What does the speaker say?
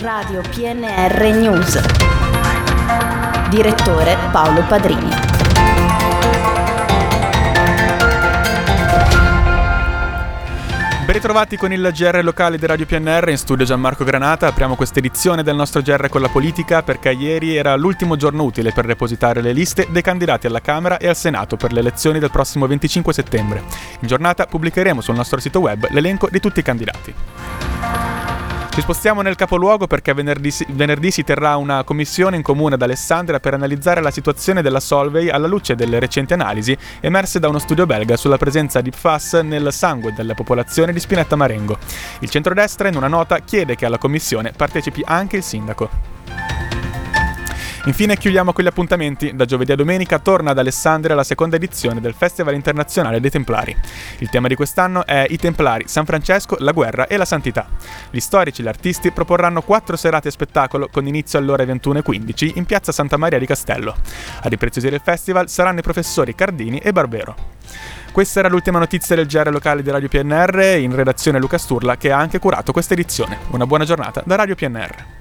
Radio PNR News. Direttore Paolo Padrini. Ben ritrovati con il GR locale di Radio PNR in studio Gianmarco Granata. Apriamo questa edizione del nostro GR con la politica perché ieri era l'ultimo giorno utile per depositare le liste dei candidati alla Camera e al Senato per le elezioni del prossimo 25 settembre. In giornata pubblicheremo sul nostro sito web l'elenco di tutti i candidati. Ci spostiamo nel capoluogo perché venerdì, venerdì, si terrà una commissione in comune ad Alessandria per analizzare la situazione della Solvay alla luce delle recenti analisi emerse da uno studio belga sulla presenza di PFAS nel sangue della popolazione di Spinetta Marengo. Il centrodestra in una nota chiede che alla commissione partecipi anche il sindaco. Infine chiudiamo con gli appuntamenti. Da giovedì a domenica torna ad Alessandria la seconda edizione del Festival Internazionale dei Templari. Il tema di quest'anno è I Templari, San Francesco, la guerra e la santità. Gli storici e gli artisti proporranno quattro serate a spettacolo con inizio alle ore 21.15 in piazza Santa Maria di Castello. A ripreziosire il festival saranno i professori Cardini e Barbero. Questa era l'ultima notizia del GR locale di Radio PNR, in redazione Luca Sturla che ha anche curato questa edizione. Una buona giornata da Radio PNR.